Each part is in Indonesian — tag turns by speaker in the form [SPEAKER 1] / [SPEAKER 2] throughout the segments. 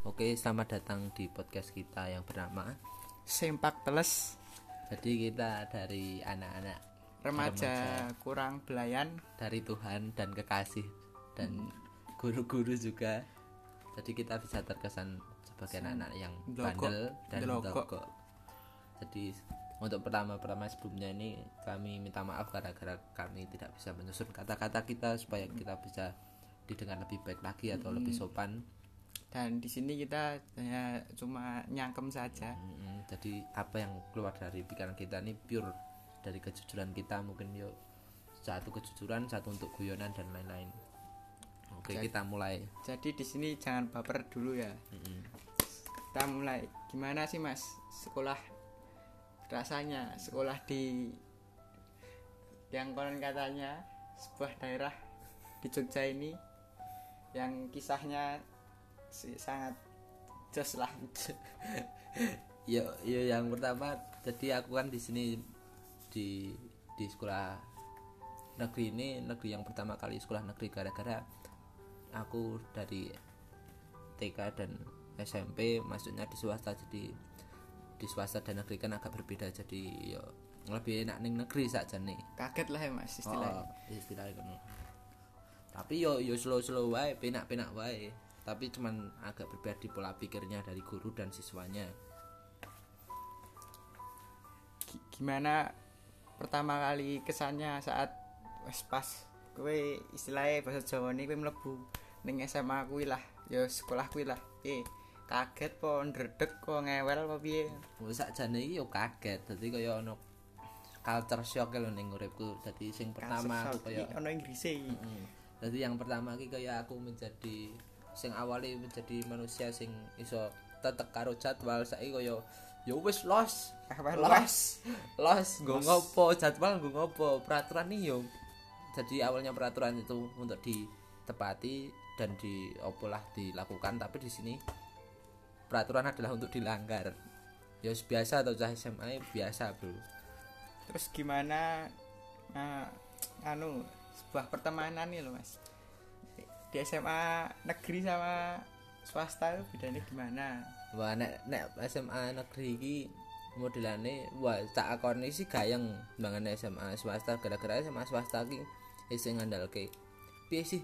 [SPEAKER 1] Oke, selamat datang di podcast kita yang bernama.
[SPEAKER 2] Sempak teles
[SPEAKER 1] Jadi kita dari anak-anak
[SPEAKER 2] remaja kurang belayan
[SPEAKER 1] dari Tuhan dan kekasih dan guru-guru juga. Jadi kita bisa terkesan sebagai anak-anak yang
[SPEAKER 2] Ndelokok.
[SPEAKER 1] bandel dan
[SPEAKER 2] ndelokok.
[SPEAKER 1] Jadi untuk pertama-pertama sebelumnya ini kami minta maaf gara-gara kami tidak bisa menyusun kata-kata kita supaya kita bisa didengar lebih baik lagi atau lebih sopan.
[SPEAKER 2] Dan di sini kita hanya cuma nyangkem saja.
[SPEAKER 1] Mm, jadi apa yang keluar dari pikiran kita ini pure dari kejujuran kita mungkin yuk. Satu kejujuran satu untuk guyonan dan lain-lain. Oke
[SPEAKER 2] Jadi-
[SPEAKER 1] kita mulai.
[SPEAKER 2] jadi di sini jangan baper dulu ya.
[SPEAKER 1] Mm-mm.
[SPEAKER 2] kita mulai. Gimana sih mas sekolah rasanya? Sekolah di yang konon katanya sebuah daerah di Jogja ini yang kisahnya sangat jos lah
[SPEAKER 1] yo yo yang pertama jadi aku kan di sini di di sekolah negeri ini negeri yang pertama kali sekolah negeri gara-gara aku dari TK dan SMP masuknya di swasta jadi di swasta dan negeri kan agak berbeda jadi yo lebih enak ning negeri saja nih
[SPEAKER 2] kaget lah ya mas istilahnya
[SPEAKER 1] Oh, istilahnya. Tapi yo yo slow slow wae, penak penak wae. Tapi cuman agak berbeda di pola pikirnya dari guru dan siswanya.
[SPEAKER 2] Gi- gimana pertama kali kesannya saat wes pas kue istilahnya bahasa Jawa nih kue mlebu ning SMA kuwi lah ya sekolah kuwi lah eh kaget po ndredeg po ngewel po piye
[SPEAKER 1] Wes sakjane iki yo kaget. Dadi kaya ono culture shock lho ning uripku. Dadi sing pertama kaya
[SPEAKER 2] ono Inggrise iki
[SPEAKER 1] Mm. Jadi yang pertama iki kaya aku menjadi sing awali menjadi manusia sing iso tetek karo jadwal saiki kaya ya wis los.
[SPEAKER 2] Apa
[SPEAKER 1] los. los. Nggo ngopo? Jadwal nggo ngopo? Peraturan nih yo jadi awalnya peraturan itu untuk ditepati dan diopolah dilakukan. Tapi di sini peraturan adalah untuk dilanggar. Ya biasa atau cah SMA biasa bro.
[SPEAKER 2] Terus gimana nah, anu sebuah pertemanan nih loh mas di SMA negeri sama swasta itu bedanya gimana
[SPEAKER 1] Wah nek nek SMA negeri iki modelane wah tak akoni sih gayeng banget SMA swasta gara-gara SMA swasta iki isih ngandalke. Piye sih?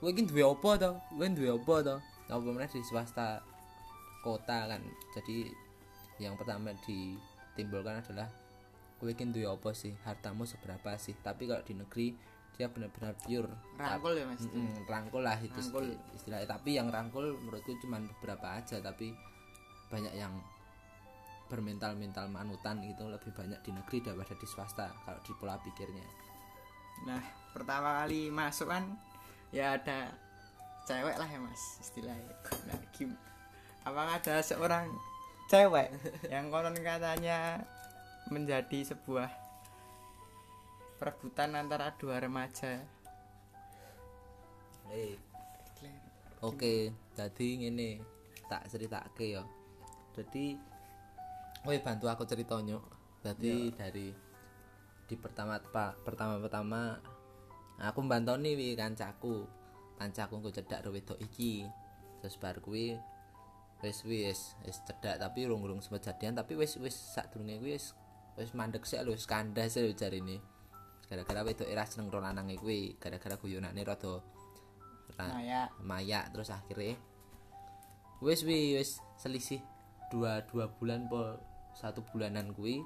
[SPEAKER 1] Kowe iki duwe apa to? Kowe duwe apa to? Apa meneh di swasta kota kan. Jadi yang pertama ditimbulkan adalah kowe iki duwe apa sih? Hartamu seberapa sih? Tapi kalau di negeri dia benar-benar pure
[SPEAKER 2] rangkul ya mas
[SPEAKER 1] Mm-mm, rangkul lah itu
[SPEAKER 2] Rangkul.
[SPEAKER 1] istilahnya tapi yang rangkul menurutku cuma beberapa aja tapi banyak yang bermental mental manutan itu lebih banyak di negeri daripada di swasta kalau di pola pikirnya
[SPEAKER 2] Nah, pertama kali masuk kan ya ada cewek lah ya mas istilahnya. Nah, gim apakah ada seorang cewek yang konon katanya menjadi sebuah perebutan antara dua remaja?
[SPEAKER 1] oke jadi ini tak ceritake ya. Jadi Woi bantu aku ceritanya jadi dari di pertama pertama pertama aku mbantoni wi kancaku. Kancaku ku cedak wedok iki. Terus bar kuwi wis wis wis cedak tapi urung-urung sempet jadian tapi wis wis sadurunge kuwi wis wis mandek sik lho wis kandas lho jarine gara-gara wedok era seneng ro lanange kuwi gara-gara guyonane rada ra-
[SPEAKER 2] Nah ya,
[SPEAKER 1] mayak terus akhirnya wis wi wis selisih dua dua bulan po satu bulanan kuwi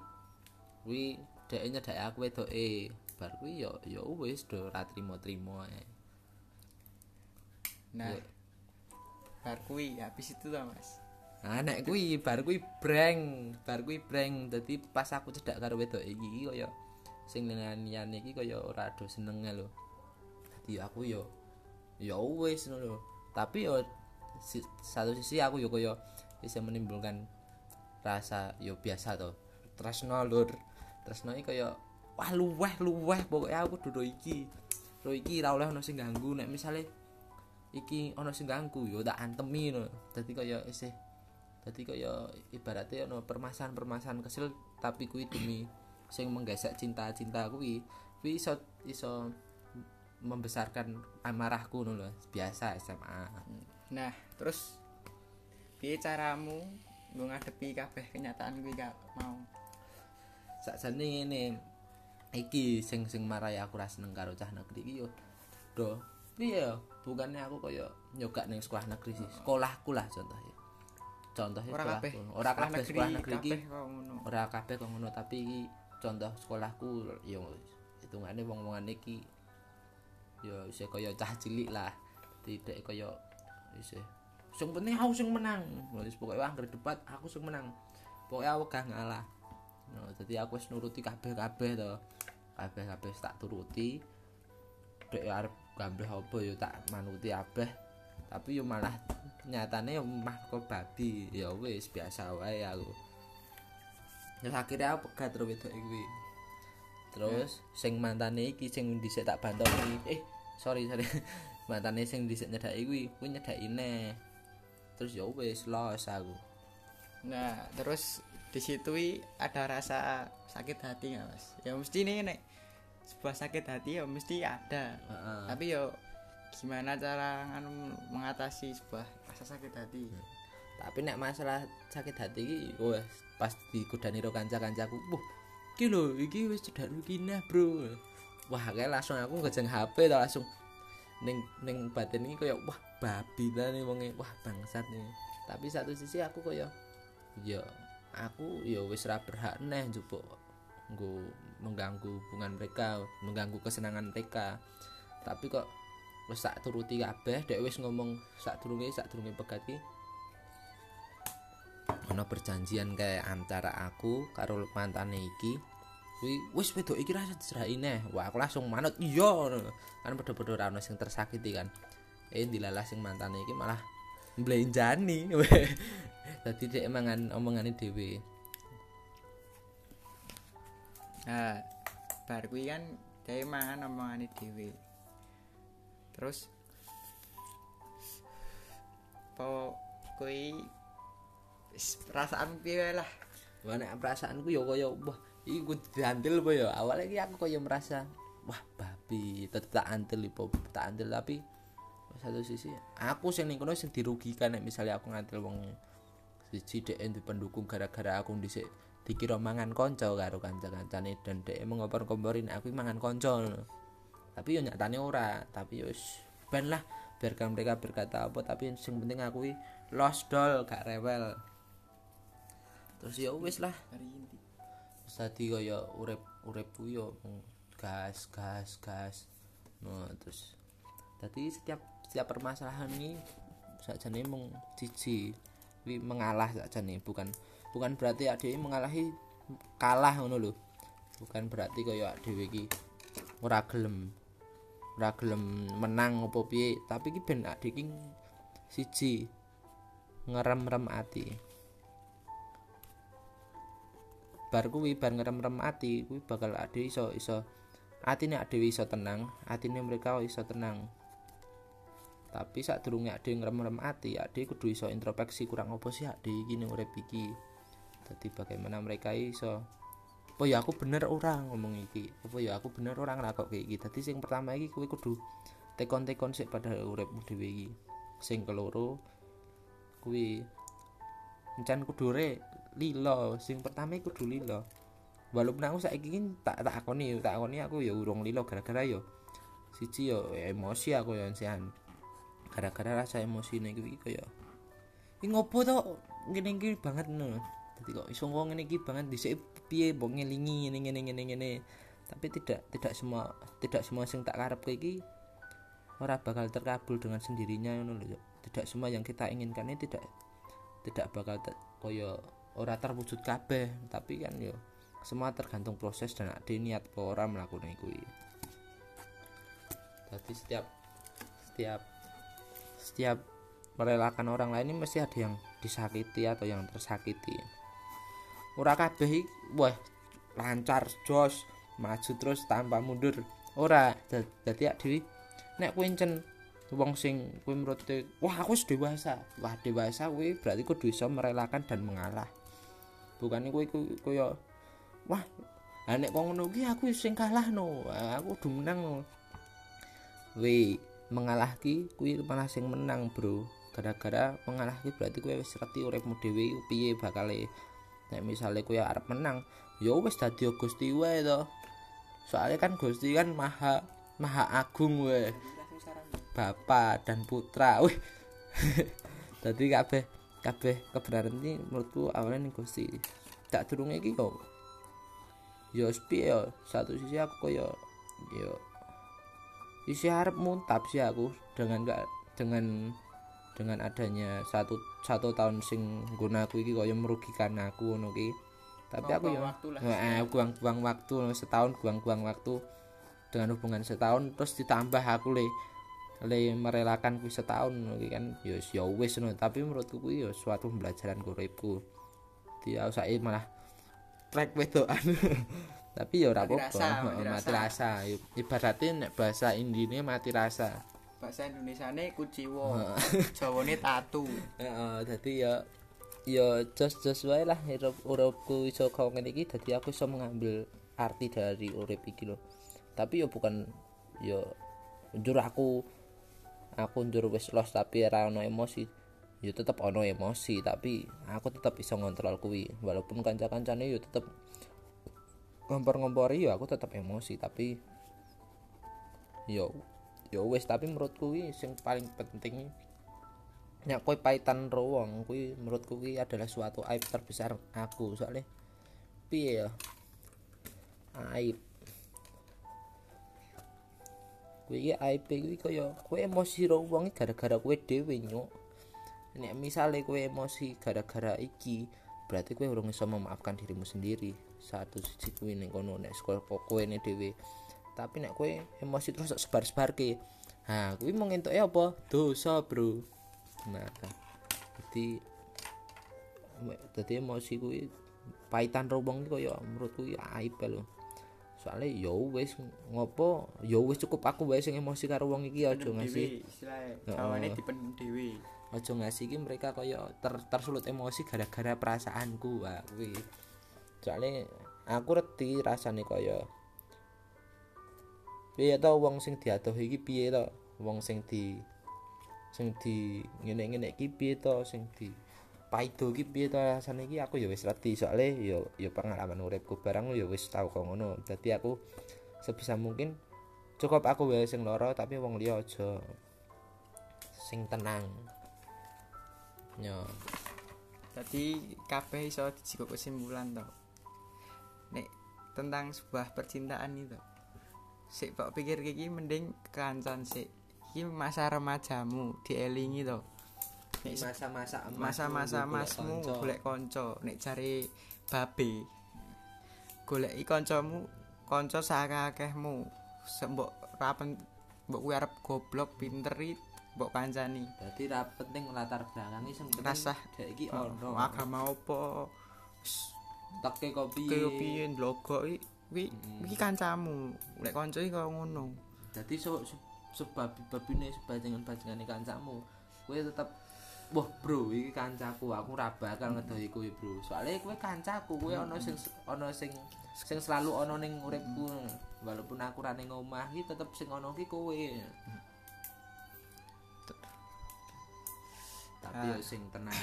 [SPEAKER 1] kuwi dhek nyedake aku wedoke bar kuwi yo yo wis do ra trimo-trimo ae
[SPEAKER 2] nah
[SPEAKER 1] Ya.
[SPEAKER 2] bar kuwi habis itu lah mas.
[SPEAKER 1] nah nek kuwi bar kuwi breng bar kuwi breng dadi pas aku cedak karo wedoke iki kaya sing liyane iki kaya ora do senenge lho. Dadi aku yo ya wis ngono tapi yo si- satu sisi aku yo kaya bisa menimbulkan rasa yo biasa to. Tresno lur. Tresno iki kaya wah luweh luweh. Pokoknya aku duduk iki. Ro iki ra oleh ono sing ganggu. Nek misale iki ono sing ganggu yo tak antemi no dadi kaya isih dadi kaya ibaratnya ono permasalahan-permasalahan kecil tapi kuwi demi sing menggesek cinta-cinta kuwi kuwi iso iso membesarkan amarahku lho biasa SMA
[SPEAKER 2] Nah, terus piye caramu nggo ngadepi kabeh kenyataan kuwi gak mau?
[SPEAKER 1] Sakjane ngene iki sing sing marai aku ra seneng karo cah negeri iki yo do. Piye bukannya aku koyo nyoga ning sekolah negeri sih sekolahku lah contohnya. Contohnya
[SPEAKER 2] ora kabeh
[SPEAKER 1] ora kabeh sekolah negeri iki.
[SPEAKER 2] ngono.
[SPEAKER 1] Ora kabeh kok ngono tapi contoh sekolahku yo hitungane wong-wongan iki yo isih kaya cah cilik lah tidak kaya isih sing penting aku sing menang. Wis pokoke anggere debat aku sing menang. Pokoke aku gak ngalah. No, jadi aku wis nuruti kabeh-kabeh to. Kabeh-kabeh tak turuti. Dek arep gambreh apa yo tak manuti abeh. Tapi yo malah nyatane yo mah kok babi. Ya wis biasa wae aku terus akhirnya aku pegat terus wedok iki. Terus sing mantane iki sing dhisik tak bantoki eh sorry sorry. Mantane sing dhisik nyedaki kuwi kuwi nyedaki neh terus ya wis los aku.
[SPEAKER 2] Nah terus di situ ada rasa sakit hati nggak mas? Ya mesti nih nek sebuah sakit hati ya mesti ada.
[SPEAKER 1] Heeh.
[SPEAKER 2] tapi yo gimana cara mengatasi sebuah rasa sakit hati
[SPEAKER 1] tapi nek masalah sakit hati iki wes pas digodani karo kanca-kancaku wah iki lho iki wis cedak rukinah bro. Wah kayak langsung aku ngejeng HP tau langsung. Ning ning batin iki koyo wah babi ta nih wonge wah bangsat nih. Tapi satu sisi aku koyo ya aku ya wis ra berhak neh njupuk mengganggu hubungan mereka mengganggu kesenangan mereka. Tapi kok wis tak turuti kabeh dek wis ngomong sak durunge sak durunge pegat ki ana perjanjian kayak antara aku karo mantane iki. Kuwi wis wedok iki rasa diseraki neh wah aku langsung manut. Iya kan padha-padha ora ono sing tersakiti kan. Eh dilalah sing mantane iki malah mblenjani. Dadi dhek mangan omongane dhewe.
[SPEAKER 2] Nah bar kuwi kan dhewe mangan omongane dhewe. Terus po kuwi perasaan piye lah.
[SPEAKER 1] Wah nek perasaanku ya kaya wah iki ku diantil apa ya? Awalnya iki aku kaya merasa wah babi tetep tak antil ipo tak antil tapi satu sisi aku sing ning kono sing dirugikan nek misalnya aku ngantil wong siji dhek pendukung gara-gara aku dhisik dikira mangan kanca karo kanca-kancane dan dhek mengompor-komporin aku mangan ngono. tapi yo nyatane ora. Tapi yo wis ben lah biarkan mereka berkata apa tapi sing penting aku lost doll gak rewel terus ya wis lah. Terus tadi kaya urip urip ku yo mung gas gas gas. No terus tadi setiap setiap permasalahan ini sakjane mung siji kuwi mengalah sakjane. Bukan bukan berarti adewe mengalahi kalah ngono lho. Bukan berarti kaya dhewe iki ora gelem ora gelem menang opo piye. Tapi iki ben adek iki siji ngerem-rem ati bar kuwi bar ngerem-rem ati kuwi bakal ade iso iso atine ade iso tenang atine mereka iso tenang. Tapi saat durunge ade ngerem-rem ati ade kudu iso introspeksi kurang apa sih ade iki ning urip iki. Dadi bagaimana mereka iso. Apa ya aku bener orang ngomong iki. Apa ya aku bener orang nglakok kayak iki? Dadi sing pertama iki kuwi kudu tekon-tekon sik pada uripmu dhewe iki. Sing keloro kuwi encan kudu re lilo sing pertama iku kudu lilo. Walaupun aku saiki iki tak tak akoni tak akoni aku ya urung lilo gara-gara yo siji yo emosi aku yo sehan gara-gara rasa emosi ning iki kaya iki ngopo to? Ngene iki banget no dadi kok iso ngomong iki banget dhisik piye mbok ngelingi ngene ngene ngene ngene. Tapi tidak tidak semua tidak semua sing tak karep iki ora bakal terkabul dengan sendirinya Cuk. tidak semua yang kita inginkan ini tidak tidak bakal koyo ora terwujud kabeh tapi kan yo semua tergantung proses dan ada niat apa melakukan kuwi. Jadi setiap setiap setiap merelakan orang lain ini mesti ada yang disakiti atau yang tersakiti. Ora kabeh wah lancar jos maju terus tanpa mundur. Ora Da- dadi ak dhewe nek kuwi encen wong sing kuwi wah aku wis dewasa. Wah dewasa kuwi berarti kudu iso merelakan dan mengalah bukan kuwi kaya wah lah nek kok ngono ki aku sing kalah no. Aku kudu menang no. We mengalah ki kuwi malah sing menang bro. Gara-gara mengalah kuwi berarti kowe wis ngerti uripmu dhewe piye bakale? Nek misale kowe arep menang ya wis dadi Gusti wae to. Soalnya kan Gusti kan maha maha agung wae. Bapa dan Putra. Wih. Dadi kabeh kabeh kebenaran ini menurutku awalnya ning Gusti. Tak durunge iki kok ya piye ya satu sisi aku koyo ya isi harap muntap sih aku dengan gak dengan dengan adanya satu satu tahun sing guna aku iki kaya merugikan aku ngono ki. Tapi aku ya
[SPEAKER 2] waktu lah.
[SPEAKER 1] eh buang-buang waktu setahun buang-buang waktu dengan hubungan setahun terus ditambah aku le le merelakan kuwi setahun ki kan. Ya ya wis ngono. Tapi menurutku kuwi ya suatu pembelajaran uripku dia usah malah trek wedokan. Tapi ya ora apa-apa.
[SPEAKER 2] mati rasa.
[SPEAKER 1] rasa. Ibaratnya nek bahasa indine mati rasa.
[SPEAKER 2] Bahasa Indonesiane kuciwo. Jawane tatu.
[SPEAKER 1] Heeh, dadi ya ya jos-jos wae lah hirup uripku iso kau ngene iki. Dadi aku iso mengambil arti dari urip iki lho. Tapi ya bukan ya njur aku aku njur wis los tapi ora ono emosi. Ya tetep ono emosi tapi aku tetep iso ngontrol kuwi. Walaupun kanca-kancane ya tetep ngompor-ngompori ya aku tetep emosi tapi yo yo wis. Tapi menurutku kuwi sing paling penting nek kowe paitan ro kuwi menurutku kuwi adalah suatu aib terbesar aku. Soalnya piye ya? Aib kuwi iki aib kuwi kaya kowe emosi ro wong gara-gara kowe dhewe nyuk. Nek misale kowe emosi gara-gara iki berarti kowe urung iso memaafkan dirimu sendiri. Satu sisi kuwi ning kono nek sekolah kowe ne dhewe. Tapi nek kowe emosi terus sebar-sebarke ha kuwi mau ngentuke apa? Dosa bro. Nah jadi jadi emosi kuwi paitan ro wong iki kaya menurutku ya aib lho soalnya ya wis ngopo? Ya wis cukup aku wae sing emosi karo wong iki aja ngasih.
[SPEAKER 2] Jawane dipendem dhewe
[SPEAKER 1] aja ngasih iki mereka kaya ter, tersulut emosi gara-gara perasaanku wah kuwi. Soalnya aku reti rasane kaya piye to wong sing diadoh iki piye to? Wong sing di sing di ngene-ngene iki piye to? Sing di paido iki piye to rasane iki aku ya wis reti soalnya ya ya pengalaman uripku barang ya wis tau kok ngono dadi aku sebisa mungkin cukup aku wae sing lara tapi wong liya aja sing tenang yo
[SPEAKER 2] Jadi kabeh iso dijiko kesimpulan to. Nek tentang sebuah percintaan itu. Sik kok pikir iki mending kancan sik. Iki masa remajamu dielingi to.
[SPEAKER 1] Masa-masa
[SPEAKER 2] masa-masa
[SPEAKER 1] golek
[SPEAKER 2] masmu golek kanca. Nek cari babe goleki kancamu kanca sakakehmu sembok rapen mbok kuwi arep goblok pinter mbok kancani.
[SPEAKER 1] Dadi ra penting latar belakang sing penting
[SPEAKER 2] Rasah.
[SPEAKER 1] dek iki
[SPEAKER 2] Oh,
[SPEAKER 1] ono.
[SPEAKER 2] agama apa?
[SPEAKER 1] Teke kopi.
[SPEAKER 2] piye logo iki kuwi iki kancamu. Nek kanca iki kaya ngono.
[SPEAKER 1] Dadi so, sebab babine sebajengan-bajengane kancamu kowe tetep Wah bro, iki kancaku, aku ora bakal ngedohi kowe bro. Soale kowe kancaku, kowe ana sing ana sing sing selalu ana ning uripku. Walaupun aku ra ning omah iki tetep sing ana ki kowe. Tapi yo
[SPEAKER 2] Ah.
[SPEAKER 1] sing tenang.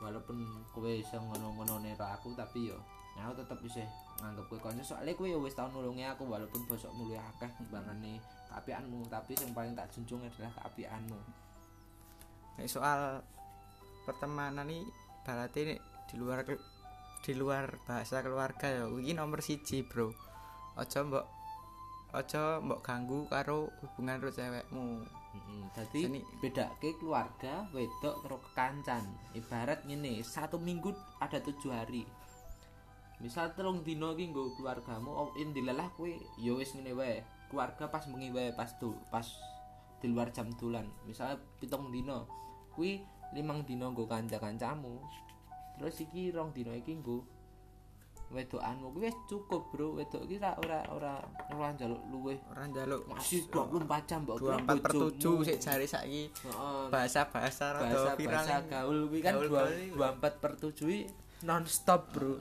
[SPEAKER 1] Walaupun kowe iso ngono-ngonone karo aku tapi yo aku tetep isih nganggep kowe kanca soalnya kowe yo wis tau nulungi aku walaupun bosokmu luwih akeh timbangane kaapianmu tapi sing paling tak junjung adalah kaapianmu.
[SPEAKER 2] Nek soal pertemanan nih berarti nek di luar di luar bahasa keluarga ya iki nomor siji bro aja mbok aja mbok ganggu karo hubungan karo cewekmu
[SPEAKER 1] Heeh. Dadi
[SPEAKER 2] Seni-
[SPEAKER 1] bedake keluarga wedok karo kekancan. Ibarat ngene, satu minggu ada tujuh hari. Misal telung dino nggo keluargamu, oh, indilalah kowe ya wis ngene wae. Keluarga pas bengi wae pas tu, pas di luar jam dolan. Misal pitung dino, kuwi limang dino nggo kanca-kancamu. Terus iki rong dino iki nggo wedokanmu kuwi wis cukup, Bro. Wedok iki ora ora ora ora njaluk luwih
[SPEAKER 2] ora njaluk
[SPEAKER 1] masih 24 jam mbok
[SPEAKER 2] 24 per 7 sik jari saiki bahasa-bahasa rada viral
[SPEAKER 1] bahasa gaul kuwi kan
[SPEAKER 2] Gaul-
[SPEAKER 1] dua-
[SPEAKER 2] gaul ini.
[SPEAKER 1] 24 per 7 i non stop, Bro.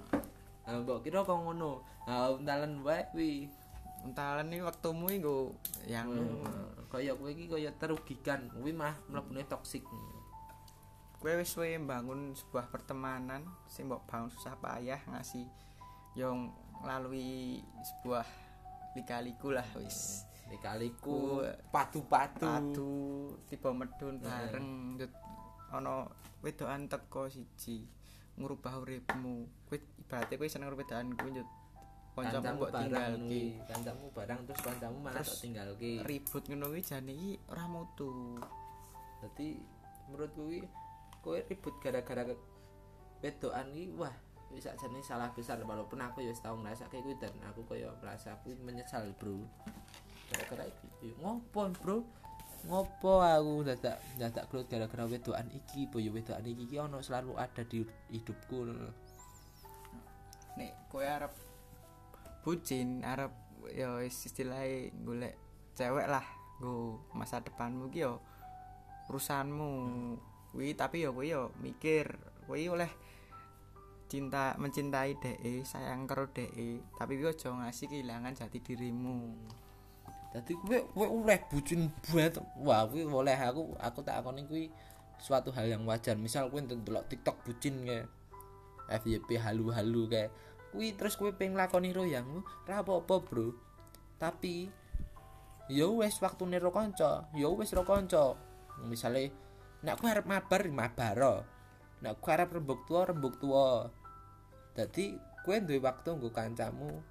[SPEAKER 1] Nah, mbok kira kok ngono. Nah, untalan wae kuwi
[SPEAKER 2] entalan iki wektumu iki nggo yang
[SPEAKER 1] kaya kowe iki kaya terugikan kuwi mah mlebune toksik.
[SPEAKER 2] Kowe wis suwe mbangun sebuah pertemanan sing mbok bangun susah payah ngasih yang lalui sebuah lika-liku lah wis.
[SPEAKER 1] Kaliku padu-padu.
[SPEAKER 2] padu tiba medun bareng Njut ana wedokan teko siji ngubah uripmu. Kowe ibaratnya kowe seneng karo wedokan kuwi kancamu mbok
[SPEAKER 1] barang
[SPEAKER 2] tinggalke
[SPEAKER 1] kancamu barang terus kancamu malah
[SPEAKER 2] Terus
[SPEAKER 1] tok tinggalke
[SPEAKER 2] ribut ngono kuwi jane iki ora mutu.
[SPEAKER 1] Dadi menurut kuwi kowe ribut gara-gara wedokan iki wah wis sakjane salah besar. Walaupun aku ya wis tau ngrasake kuwi dan aku kaya merasa aku menyesal bro. Gara-gara iki Yo, ngopo bro? Ngopo aku dadak dadak gelut gara-gara wedokan iki boyo wedokan iki? Iki ono selalu ada di hidupku
[SPEAKER 2] nek kowe arep bucin ya wis istilahnya golek cewek lah nggo masa depanmu ki yo urusanmu kuwi tapi yo kowe yo mikir kowe oleh cinta mencintai DE sayang karo DE tapi kowe aja ngasih kehilangan jati dirimu
[SPEAKER 1] Dadi kowe kowe oleh bucin banget. Wah, kuwi oleh aku aku tak akoni kuwi suatu hal yang wajar. Misal kowe ndelok TikTok bucin kayak FYP halu-halu kayak kuwi terus kowe pengen lakoni royangmu, ra apa-apa, Bro. Tapi yo wis waktune ro kanca, yo wis ro kanca. Misale nek kowe arep mabar, mabaro. Nek kowe arep rembug tuwa, rembug tuwa. Dadi kowe duwe waktu nggo kancamu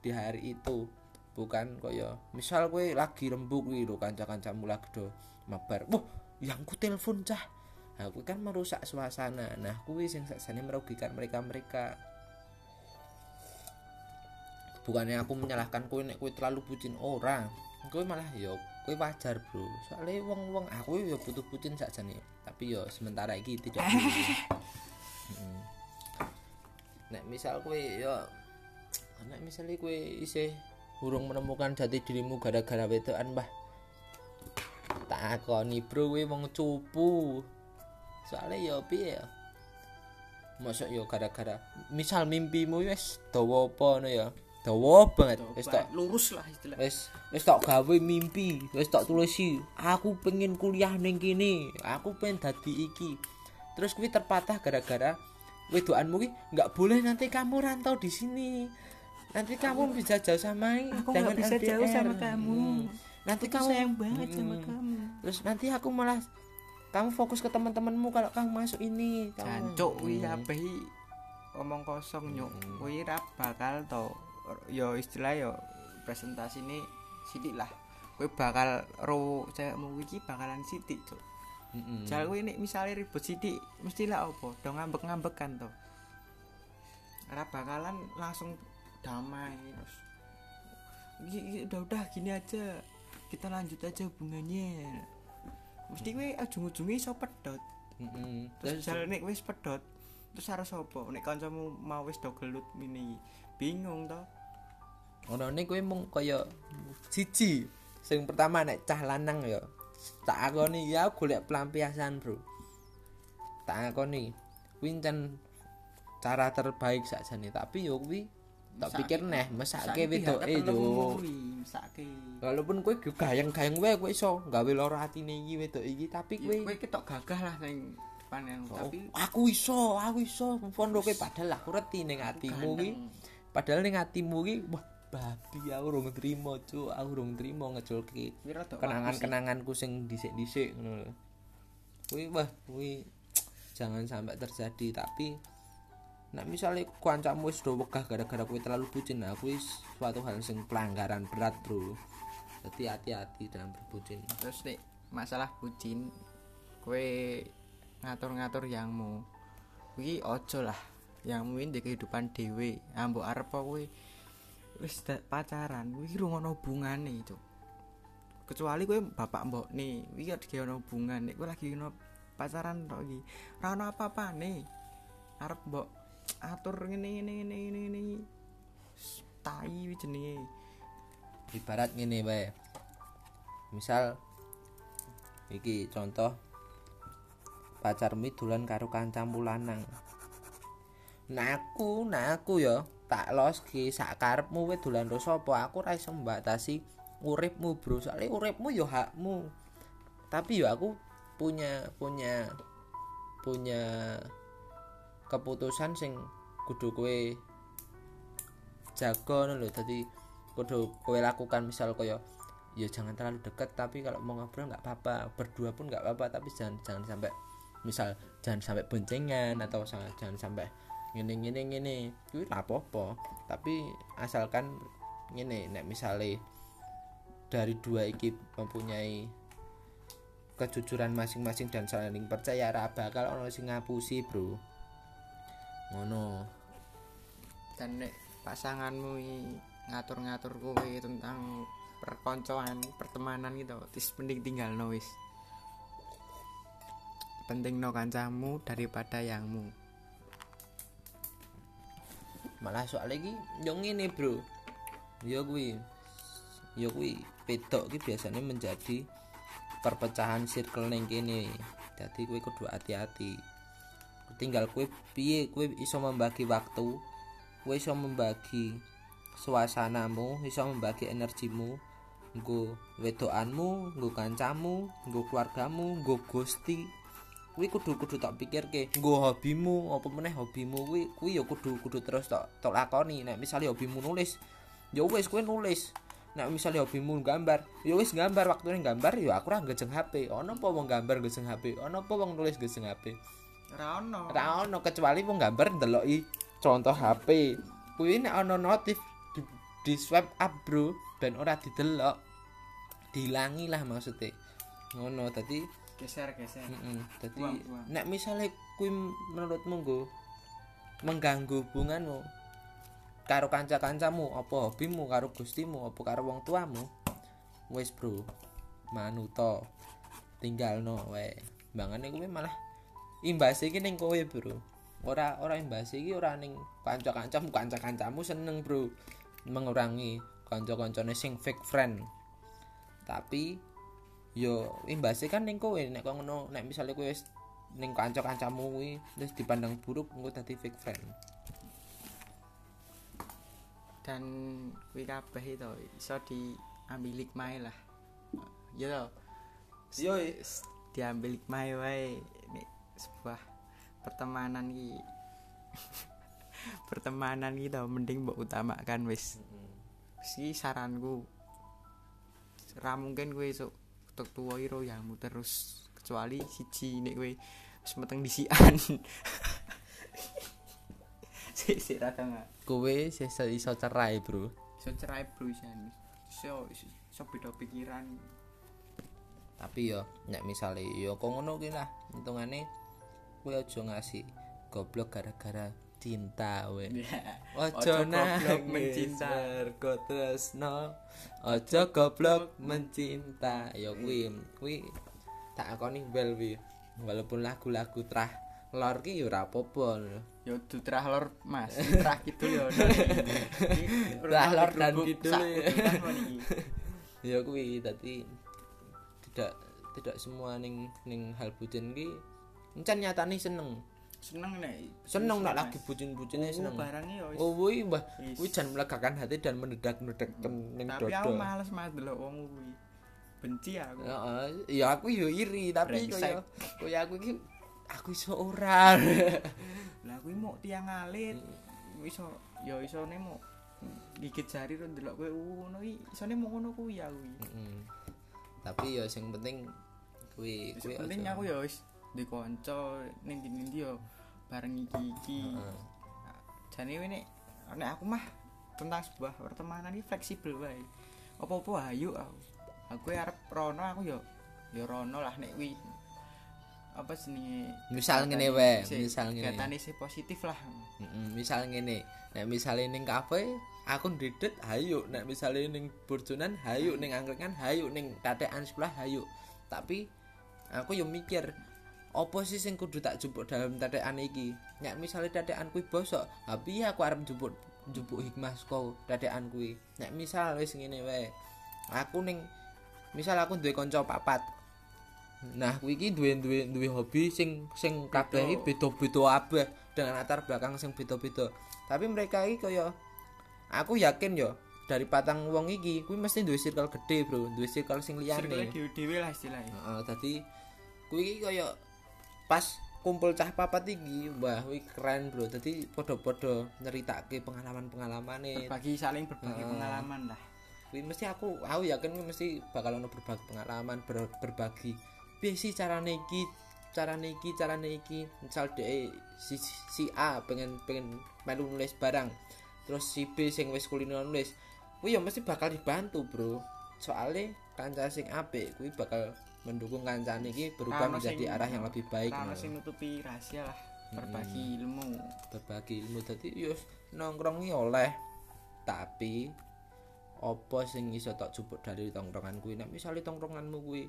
[SPEAKER 1] di hari itu bukan kaya misal kowe lagi rembug kuwi lho kanca-kancamu lagi do mabar wah yang ku telepon cah nah kuwi kan merusak suasana nah kuwi sing sakjane merugikan mereka-mereka bukannya aku menyalahkan kowe nek kowe terlalu bucin orang. Kowe malah yo kowe wajar bro. Soalnya wong-wong aku yo butuh bucin sakjane. Tapi yo sementara iki tidak dulu. Mm. nek misal kowe yo nek misalnya kowe isih urung menemukan jati dirimu gara-gara wedokan mbah. Tak akoni bro kowe wong cupu. Soalnya yo piye ya? Masuk yo gara-gara misal mimpimu wis dawa apa ngono ya dawa banget. Wis tak
[SPEAKER 2] lurus lah istilah.
[SPEAKER 1] wis wis tak gawe mimpi wis tak tulisi. Aku pengen kuliah ning kene. Aku pengen dadi iki. Terus kuwi terpatah gara-gara wedokanmu ki nggak boleh nanti kamu rantau di sini. Nanti kamu bisa jauh sama
[SPEAKER 2] Aku nggak bisa jauh sama kamu.
[SPEAKER 1] nanti
[SPEAKER 2] Aku
[SPEAKER 1] kamu
[SPEAKER 2] sayang banget sama
[SPEAKER 1] Hmm.
[SPEAKER 2] kamu.
[SPEAKER 1] Terus nanti aku malah kamu fokus ke teman-temanmu kalau kamu masuk ini. Kamu-
[SPEAKER 2] jancuk kuwi
[SPEAKER 1] Hmm.
[SPEAKER 2] omong kosong nyuk.
[SPEAKER 1] Hmm.
[SPEAKER 2] kuwi ra bakal to yo istilah yo presentasi ini sidik lah. Kowe bakal ro cewekmu iki bakalan sidik cuk.
[SPEAKER 1] Mm-mm.
[SPEAKER 2] jal kowe nek misale ribut sidik mesti lah opo do ngambek-ngambekan to. Ora bakalan langsung damai terus. "Gi- gi- udah udah gini aja. Kita lanjut aja hubungannya. Mesti kowe ujung-ujungnya iso pedot.
[SPEAKER 1] Mm-mm.
[SPEAKER 2] terus
[SPEAKER 1] Terus-
[SPEAKER 2] jal nek wis pedot terus harus opo nek kancamu mau wis do gelut iki. Bingung to
[SPEAKER 1] ono nih kowe mung kaya siji. Sing pertama nek cah lanang ya. Tak akoni ya golek pelampiasan bro. Tak akoni. Kuwi cara terbaik sakjane. Tapi yo kuwi tak pikir neh mesake wedoke yo. walaupun kowe gayang-gayang wae kowe iso gawe lara atine iki wedok iki tapi
[SPEAKER 2] kowe
[SPEAKER 1] kowe
[SPEAKER 2] ketok gagah lah yang
[SPEAKER 1] Oh,
[SPEAKER 2] tapi
[SPEAKER 1] aku iso aku iso. Pondoke padahal aku reti ning atimu ki
[SPEAKER 2] ganteng.
[SPEAKER 1] padahal ning atimu ki wah babi aku urung trimo cuk. Aku urung trimo ngeculke
[SPEAKER 2] Kuwi rada
[SPEAKER 1] kenangan-kenanganku sing dhisik-dhisik ngono lho. Kuwi wah kuwi jangan sampai terjadi tapi nek misalnya kancamu wis do wegah gara-gara kuwi terlalu bucin nah kuwi suatu hal sing pelanggaran berat bro. Jadi hati-hati dalam berbucin.
[SPEAKER 2] Terus nek masalah bucin kowe ngatur-ngatur yangmu. Kuwi ojo lah yangmu ini di kehidupan dhewe. Ambo arep apa kowe wis pacaran kuwi rungono hubungane itu kecuali kowe bapak mbok nih kuwi ada ono hubungan. Lagi ono pacaran tok iki ora ono apa-apane. Arep mbok atur ngene ngene ngene ngene tai kuwi jenenge.
[SPEAKER 1] Ibarat ngene wae. Misal iki contoh pacarmu dolan karo kancamu lanang. Nah aku nah aku ya tak loski sak karepmu kowe dolan karo sapa aku ora iso mbatasi uripmu bro. Soalnya uripmu yo hakmu. Tapi yo aku punya punya punya keputusan sing kudu kowe jago lho. Dadi kudu kowe lakukan misal koyo ya jangan terlalu dekat tapi kalau mau ngobrol nggak apa-apa. Berdua pun nggak apa-apa tapi jangan jangan sampai misal jangan sampai boncengan atau jangan sampai ngene ngene ngene. Kuwi apa-apa. Tapi asalkan ngene nek misale dari dua iki mempunyai kejujuran masing-masing dan saling percaya ra bakal ono sing ngapusi bro. Ngono.
[SPEAKER 2] Dan nek pasanganmu ngatur-ngatur kowe tentang perkoncoan pertemanan gitu tis mending tinggal no wis. Penting no kancamu daripada yangmu
[SPEAKER 1] malah soal lagi yo ngene bro. Yo kuwi yo kuwi pedok ki biasanya menjadi perpecahan circle ning kene. Jadi kowe kudu hati-hati. Tinggal kowe piye kowe iso membagi waktu kowe iso membagi suasanamu iso membagi energimu nggo wedokanmu nggo kancamu nggo keluargamu nggo gusti kuwi kudu kudu tak pikirke nggo hobimu apa meneh hobimu? Kuwi kuwi ya kudu kudu terus tak tak lakoni. Nek misalnya hobimu nulis ya wis kowe nulis. Nek misalnya hobimu gambar ya wis gambar. Waktune gambar ya aku ora gejeng HP ono apa wong gambar gejeng HP ono apa wong nulis gejeng HP
[SPEAKER 2] ora ono.
[SPEAKER 1] Ora ono kecuali wong gambar ndeloki contoh HP kuwi nek ono notif di, di swipe up bro dan ora didelok dihilangi lah maksudnya. Ngono tadi
[SPEAKER 2] geser geser.
[SPEAKER 1] Heeh. Dadi
[SPEAKER 2] Buang, buang.
[SPEAKER 1] nek misale kuwi menurutmu nggo mengganggu hubunganmu karo kanca-kancamu apa hobimu karo gustimu apa karo wong tuamu wis bro. Manuto. Tinggalno wae. Mbangane kuwi malah imbas iki ning kowe bro. Ora ora imbas iki ora ning kanca-kancamu. Kanca-kancamu seneng bro mengurangi kanca-kancane sing fake friend. Tapi yo imbasnya kan ning kowe nek kok ngono nek misale kowe wis ning kanca-kancamu kuwi terus dipandang buruk engko dadi fake friend.
[SPEAKER 2] Dan kuwi kabeh itu iso diambil hikmah lah. Ya toh
[SPEAKER 1] yo
[SPEAKER 2] S- diambil hikmah wae nek sebuah pertemanan ki pertemanan ki tau mending mbok utamakan wis. Si saranku. Ra mungkin kowe esuk tek tuwa iro yangmu terus kecuali siji nek kowe wis meteng disian sik sik ra tengah
[SPEAKER 1] kowe iso iso cerai bro.
[SPEAKER 2] Iso cerai bro isan iso iso beda pikiran.
[SPEAKER 1] Tapi yo nek misale yo kok ngono kuwi lah hitungane kowe aja ngasih goblok gara-gara cinta we.
[SPEAKER 2] Ojo
[SPEAKER 1] Ojo
[SPEAKER 2] goblok mencinta.
[SPEAKER 1] mergo tresno. Ojo goblok mencinta. Ya kuwi kuwi tak akoni bel wi. Walaupun lagu-lagu trah lor ki ya ora apa-apa
[SPEAKER 2] yo dutrah lor mas. Dutrah gitu yo
[SPEAKER 1] Trah lor dan kidul. ya kuwi dadi tidak tidak semua ning ning hal bucin ki encen nyatane seneng
[SPEAKER 2] seneng nek
[SPEAKER 1] seneng nak lagi bucin-bucine seneng.
[SPEAKER 2] barangnya yo wis.
[SPEAKER 1] oh kuwi mbah.
[SPEAKER 2] Wis.
[SPEAKER 1] kuwi jan melegakan hati dan mendedak-nedekkan ning
[SPEAKER 2] tapi
[SPEAKER 1] dodo
[SPEAKER 2] aku males mas delok wong kuwi. Benci aku.
[SPEAKER 1] Heeh, ya aku yo iri tapi kaya kaya aku iki aku iso ora.
[SPEAKER 2] lah kuwi mau tiang alit. Iso yo isone mau gigit jari ro delok kowe uh, ngono iki isone mau ngono kuwi aku iki
[SPEAKER 1] Mm. Tapi ya sing penting kuwi kuwi
[SPEAKER 2] penting aku ya wis di kanca ning ndi yo bareng iki-iki
[SPEAKER 1] Heeh.
[SPEAKER 2] jane ini nek aku mah tentang sebuah pertemanan ini fleksibel wae apa-apa ayo aku aku arep rono aku yo yo rono lah nek wi apa jenenge
[SPEAKER 1] Misal ngene wae, misal ngene.
[SPEAKER 2] kegiatan sih positif lah
[SPEAKER 1] Heeh, misal ngene. Nek misale ning kafe aku ndidet hayu, nek misale ning burjonan hayu, ning angkringan hayu, ning tatekan sekolah hayu. Tapi aku yo mikir apa sih sing kudu tak jupuk dalam tatekan iki? Nek misale tatekan kuwi bosok, ha piye aku arep jupuk jupuk hikmah saka tatekan kuwi? Nek misal wis ngene wae. Aku ning misal aku duwe kanca papat. Nah, kuwi iki duwe duwe duwe hobi sing sing kabeh beda-beda kabeh. dengan latar belakang sing beda-beda tapi mereka iki kaya aku yakin yo dari patang wong iki kuwi mesti duwe circle gede bro duwe circle sing
[SPEAKER 2] Circle
[SPEAKER 1] liyane
[SPEAKER 2] dhewe-dhewe lah istilahnya
[SPEAKER 1] Heeh, dadi kuwi iki kaya pas kumpul cah papat iki wah kuwi keren bro. Dadi padha-padha nyeritake pengalaman-pengalamane.
[SPEAKER 2] Berbagi saling berbagi
[SPEAKER 1] Heeh.
[SPEAKER 2] pengalaman lah.
[SPEAKER 1] Kuwi mesti aku aku yakin mesti bakal ono berbagi pengalaman ber- berbagi. Piye sih carane iki? Carane iki carane iki? Misal dhek si, si A pengen pengen melu nulis barang terus si B sing wis kulino nulis kuwi ya mesti bakal dibantu bro. Soalnya kanca sing apik kuwi bakal mendukung kancane iki berubah
[SPEAKER 2] Rano
[SPEAKER 1] menjadi
[SPEAKER 2] sing-
[SPEAKER 1] arah yang lebih baik
[SPEAKER 2] karena
[SPEAKER 1] ngono.
[SPEAKER 2] sing nutupi rahasia lah berbagi ilmu.
[SPEAKER 1] Berbagi ilmu. Dadi yo nongkrong iki oleh tapi apa sing iso tak jupuk dari tongkrongan kuwi nek misale tongkronganmu kuwi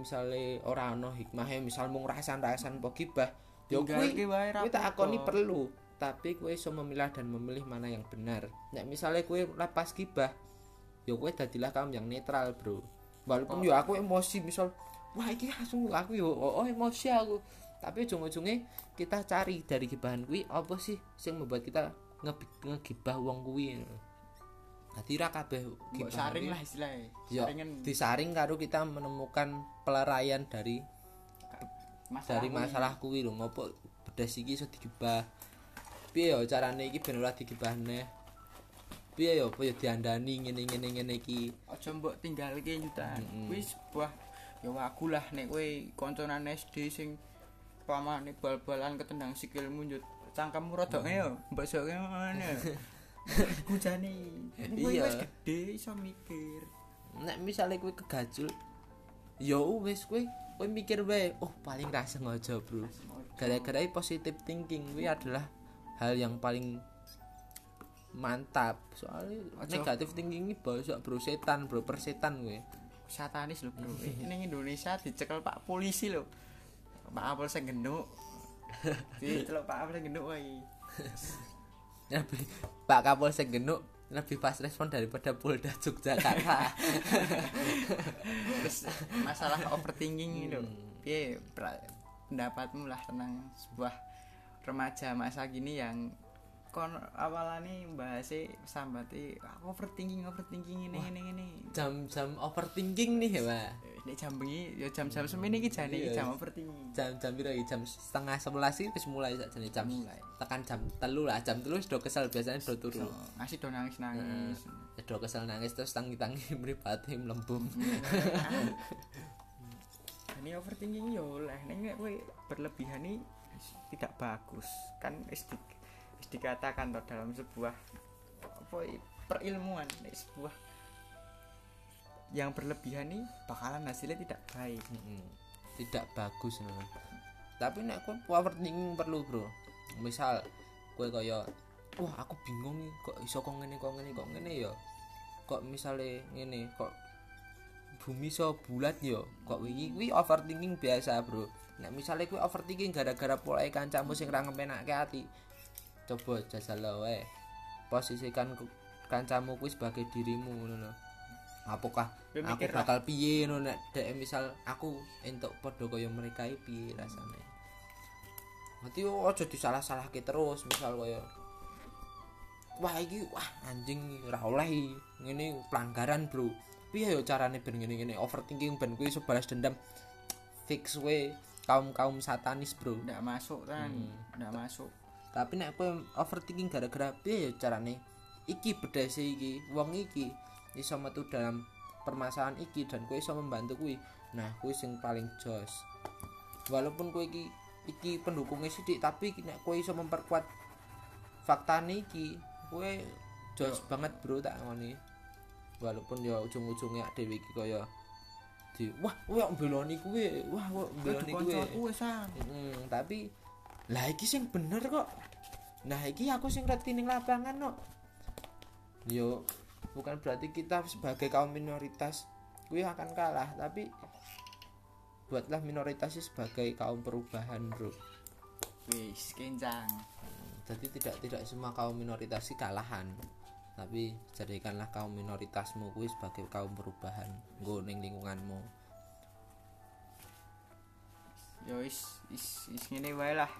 [SPEAKER 1] misale ora ana hikmahe misal mung rasan-rasan apa gibah yo kuwi kuwi tak akoni perlu tapi kowe iso memilah dan memilih mana yang benar. Nek misale kowe lepas gibah yo kowe dadilah kaum yang netral bro walaupun yo aku emosi misal wah iki langsung aku yo oh, oh, emosi aku. Tapi ujung-ujungnya kita cari dari gibahan kuwi apa sih sing membuat kita nge- ngegibah wong kuwi Dadi ra kabeh
[SPEAKER 2] saring lah istilahnya
[SPEAKER 1] yo
[SPEAKER 2] saringan.
[SPEAKER 1] disaring karo kita menemukan pelarayan dari
[SPEAKER 2] masalah
[SPEAKER 1] dari masalah kuwi lho ngopo bedes iki iso digibah. Piye ya carane iki ben ora digibahne piye apa ya diandani ngene ngene ngene iki?
[SPEAKER 2] Aja mbok tinggalke jutaan
[SPEAKER 1] Mm-mm.
[SPEAKER 2] kuwi sebuah ya wagu lah nek kowe kancanan SD sing pamane bal-balan ketendang sikilmu njut cangkemmu rodok yo mbok sok ngene. Hujane kuwi
[SPEAKER 1] Iya.
[SPEAKER 2] wis gede iso mikir.
[SPEAKER 1] Nek misale kuwi kegajul ya wis kuwi kowe mikir wae oh paling ra sengaja bro. Gara-gara positive thinking kuwi adalah hal yang paling mantap. Soalnya
[SPEAKER 2] Ojo.
[SPEAKER 1] negatif thinking ini bosok bro setan bro persetan kuwi
[SPEAKER 2] satanis lho bro. Ini Indonesia dicekel Pak polisi lho. Pak Apel sing genduk. Diceluk Pak Apel sing genduk wae.
[SPEAKER 1] Lebih Pak Kapolsek genuk lebih pas respon daripada Polda Yogyakarta.
[SPEAKER 2] Terus masalah overthinking itu
[SPEAKER 1] Hmm.
[SPEAKER 2] piye pra- pendapatmu lah tentang sebuah remaja masa gini yang kon awalane bahasnya sambati aku overthinking overthinking ini ini ini
[SPEAKER 1] jam-jam overthinking nih ya Pak
[SPEAKER 2] ini jam bengi ya jam jam semene iki jane iki
[SPEAKER 1] Iya.
[SPEAKER 2] jam overthinking.
[SPEAKER 1] Jam-jam piro iki? jam setengah sebelas sih wis mulai sakjane jam
[SPEAKER 2] Mulai.
[SPEAKER 1] tekan jam telu lah jam telu do kesel biasanya do turu.
[SPEAKER 2] So, ngasih do nangis nangis
[SPEAKER 1] do kesel nangis terus tangi-tangi mripate mlembung.
[SPEAKER 2] Ini overthinking yo oleh nek kowe berlebihan ini tidak bagus. Kan wis dikatakan toh dalam sebuah apa perilmuan sebuah yang berlebihan ini bakalan hasilnya tidak baik.
[SPEAKER 1] Mm-mm. tidak bagus no. tapi nek kowe overthinking perlu bro. Misal kowe kaya wah aku bingung nih kok iso kok ngene kok ngene kok ngene ya. Kok misale ngene kok bumi iso bulat ya. Kok wingi kuwi overthinking biasa bro. Nek misale kowe overthinking gara-gara polahe kancamu sing ra ngepenake ati coba jajal wae posisikan ke- kancamu kuwi sebagai dirimu ngono apakah aku bakal piye ngono? Nek dek misal aku entuk padha kaya mereka iki piye rasane? Nanti ojo disalah-salahke terus misal kaya wah iki wah anjing ora oleh ngene pelanggaran bro. Piye ya carane ben ngene-ngene overthinking ben kuwi iso balas dendam. Fix we kaum-kaum satanis bro.
[SPEAKER 2] Tidak masuk kan
[SPEAKER 1] Hmm.
[SPEAKER 2] tidak masuk
[SPEAKER 1] tapi nek kowe overthinking gara-gara piye ya carane? Iki bedese iki. Wong iki iso metu dalam permasalahan iki dan kowe iso membantu kuwi. Nah kuwi sing paling jos. Walaupun kowe iki iki pendukungnya sidik tapi nek kowe iso memperkuat faktane iki kowe jos banget bro tak ngoni. Walaupun ya ujung-ujungnya dhewe iki kaya di wah kowe mbeloni wah kok mbeloni kuwi.
[SPEAKER 2] kancaku wis ah
[SPEAKER 1] Mm, tapi lah iki sing bener kok. Nah iki aku sing ngerti ning lapangan kok. Yo bukan berarti kita sebagai kaum minoritas kuwi akan kalah, tapi buatlah minoritas sebagai kaum perubahan, Bro.
[SPEAKER 2] wis kencang
[SPEAKER 1] Jadi tidak tidak semua kaum minoritas sih kalahan. Tapi jadikanlah kaum minoritasmu kuwi sebagai kaum perubahan nggo ning lingkunganmu.
[SPEAKER 2] Ya wis wis wis ngene wae lah.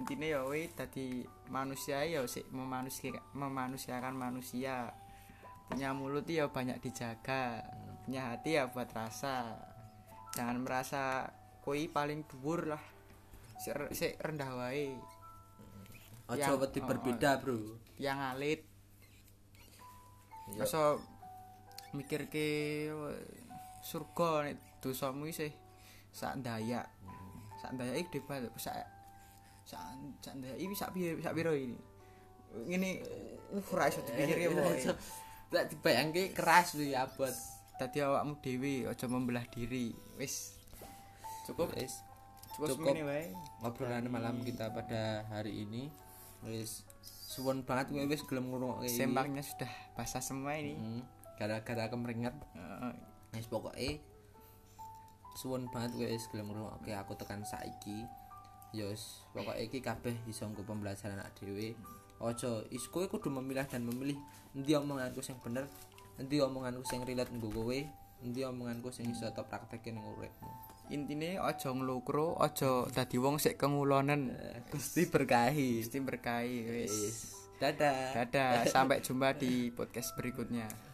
[SPEAKER 2] Intinya ya kowe dadi manusia ya sik memanusia memanusiakan manusia. Punya mulut ya banyak dijaga punya hati ya buat rasa. Jangan merasa koi paling dhuwur lah sik sik rendah wae. Yang-
[SPEAKER 1] wedi
[SPEAKER 2] oh,
[SPEAKER 1] berbeda bro.
[SPEAKER 2] yang alit.
[SPEAKER 1] Iya.
[SPEAKER 2] masa mikir ke surga nek dosamu isih sak dayak sak dayak iki debat sak sak sak dayak iki sak piye sak piro ini ngene uh ora iso dipikirke pokoke
[SPEAKER 1] tak dibayangke keras lho ya abot.
[SPEAKER 2] Dadi awakmu dhewe aja membelah diri. Wis. Cukup?
[SPEAKER 1] Wis.
[SPEAKER 2] Cukup,
[SPEAKER 1] cukup.
[SPEAKER 2] semene wae
[SPEAKER 1] obrolan malam kita pada hari ini. Wis. Suwon banget kowe wis gelem ngrungokke
[SPEAKER 2] sembangnya sudah basah semua ini.
[SPEAKER 1] Hmm, gara-gara kemeringat
[SPEAKER 2] Heeh.
[SPEAKER 1] wis pokoke suwon banget wis gelem ngrungokke aku tekan saiki. Ya wis pokoke iki kabeh iso nggo pembelajaran anak dhewe. Ojo is kowe kudu memilah dan memilih endi omonganku sing bener endi omonganku sing relate nggo kowe endi omonganku sing iso tak praktekke ning uripmu.
[SPEAKER 2] Intine aja nglukro aja dadi wong sik kengulonen
[SPEAKER 1] Gusti berkahi.
[SPEAKER 2] Mesti berkahi Wis.
[SPEAKER 1] dadah.
[SPEAKER 2] Dadah sampai jumpa di podcast berikutnya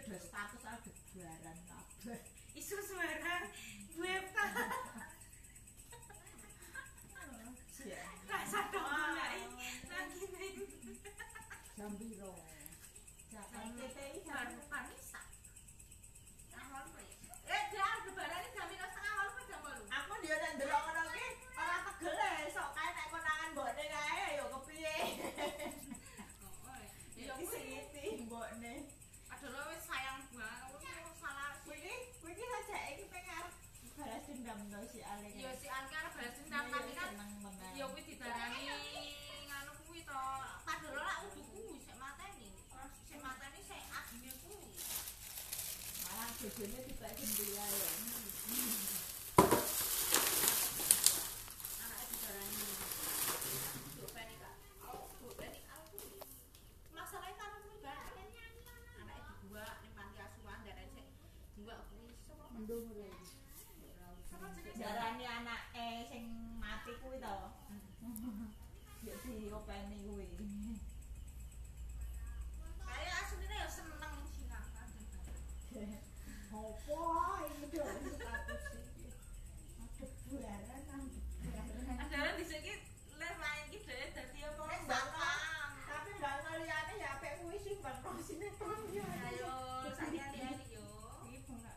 [SPEAKER 3] Christmas. Tapos dendam to si Ale.
[SPEAKER 4] Iya si Alki arep balas dendam tapi kan ya kuwi didarani nganu kuwi to. Padahal lak udu kuwi sik mateni. Sik mateni sik adine kuwi.
[SPEAKER 3] malah bojone dibak jendela ya.
[SPEAKER 4] Anake didarani. Oh. Masalahnya kan kuwi anake dibuat ning panti asuhan darani sik dibuat kuwi sapa?
[SPEAKER 3] Darani anake sing mati kuwi to. Ya diopeni kuwi.